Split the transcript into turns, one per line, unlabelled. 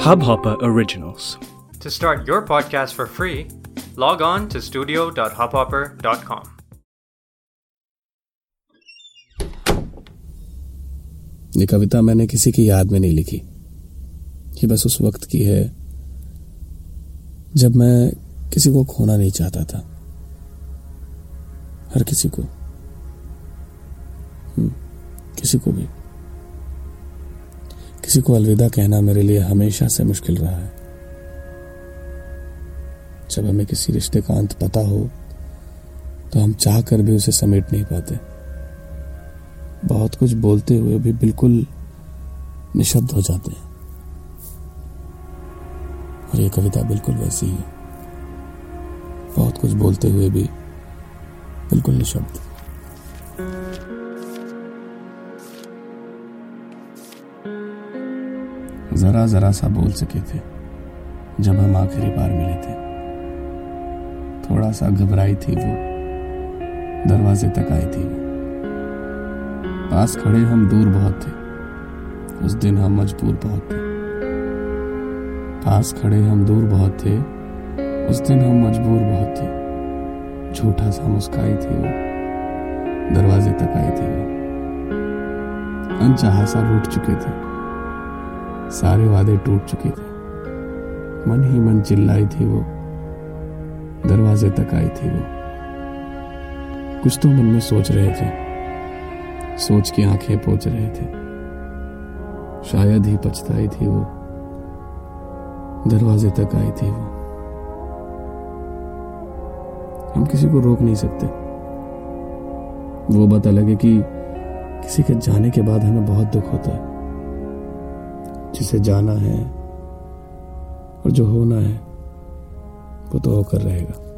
Hubhopper Originals.
To start your podcast for free, log on to studio.hubhopper.com.
ये कविता मैंने किसी की याद में नहीं लिखी ये बस उस वक्त की है जब मैं किसी को खोना नहीं चाहता था हर किसी को हम्म, किसी को भी किसी को अलविदा कहना मेरे लिए हमेशा से मुश्किल रहा है। जब हमें किसी रिश्ते का अंत पता हो तो हम चाह कर भी उसे समेट नहीं पाते। बहुत कुछ बोलते हुए भी बिल्कुल निशब्द हो जाते हैं। और ये कविता बिल्कुल वैसी ही है। बहुत कुछ बोलते हुए भी बिल्कुल निशब्द। जरा जरा सा बोल सके थे, जब हम आखिरी बार मिले थे। थोड़ा सा घबराई थी वो, दरवाजे तक आई थी पास खड़े हम दूर बहुत थे, उस दिन हम मजबूर बहुत थे। पास खड़े हम दूर बहुत थे, उस दिन हम मजबूर बहुत थे। झूठा सा मुस्काई थी वो, दरवाजे तक आई थी वो। अनचाहा सा रूठ चुके थे। सारे वादे टूट चुके थे। मन ही मन चिल्लाई थी वो। दरवाजे तक आई थी वो। कुछ तो मन में सोच रहे थे। सोच की आँखें पोच रहे थे। शायद ही पछताई थी वो। दरवाजे तक आई थी वो। हम किसी को रोक नहीं सकते। वो बात अलग है कि किसी के जाने के बाद हमें बहुत दुख होता है। जिसे जाना है और जो होना है वो तो होकर रहेगा।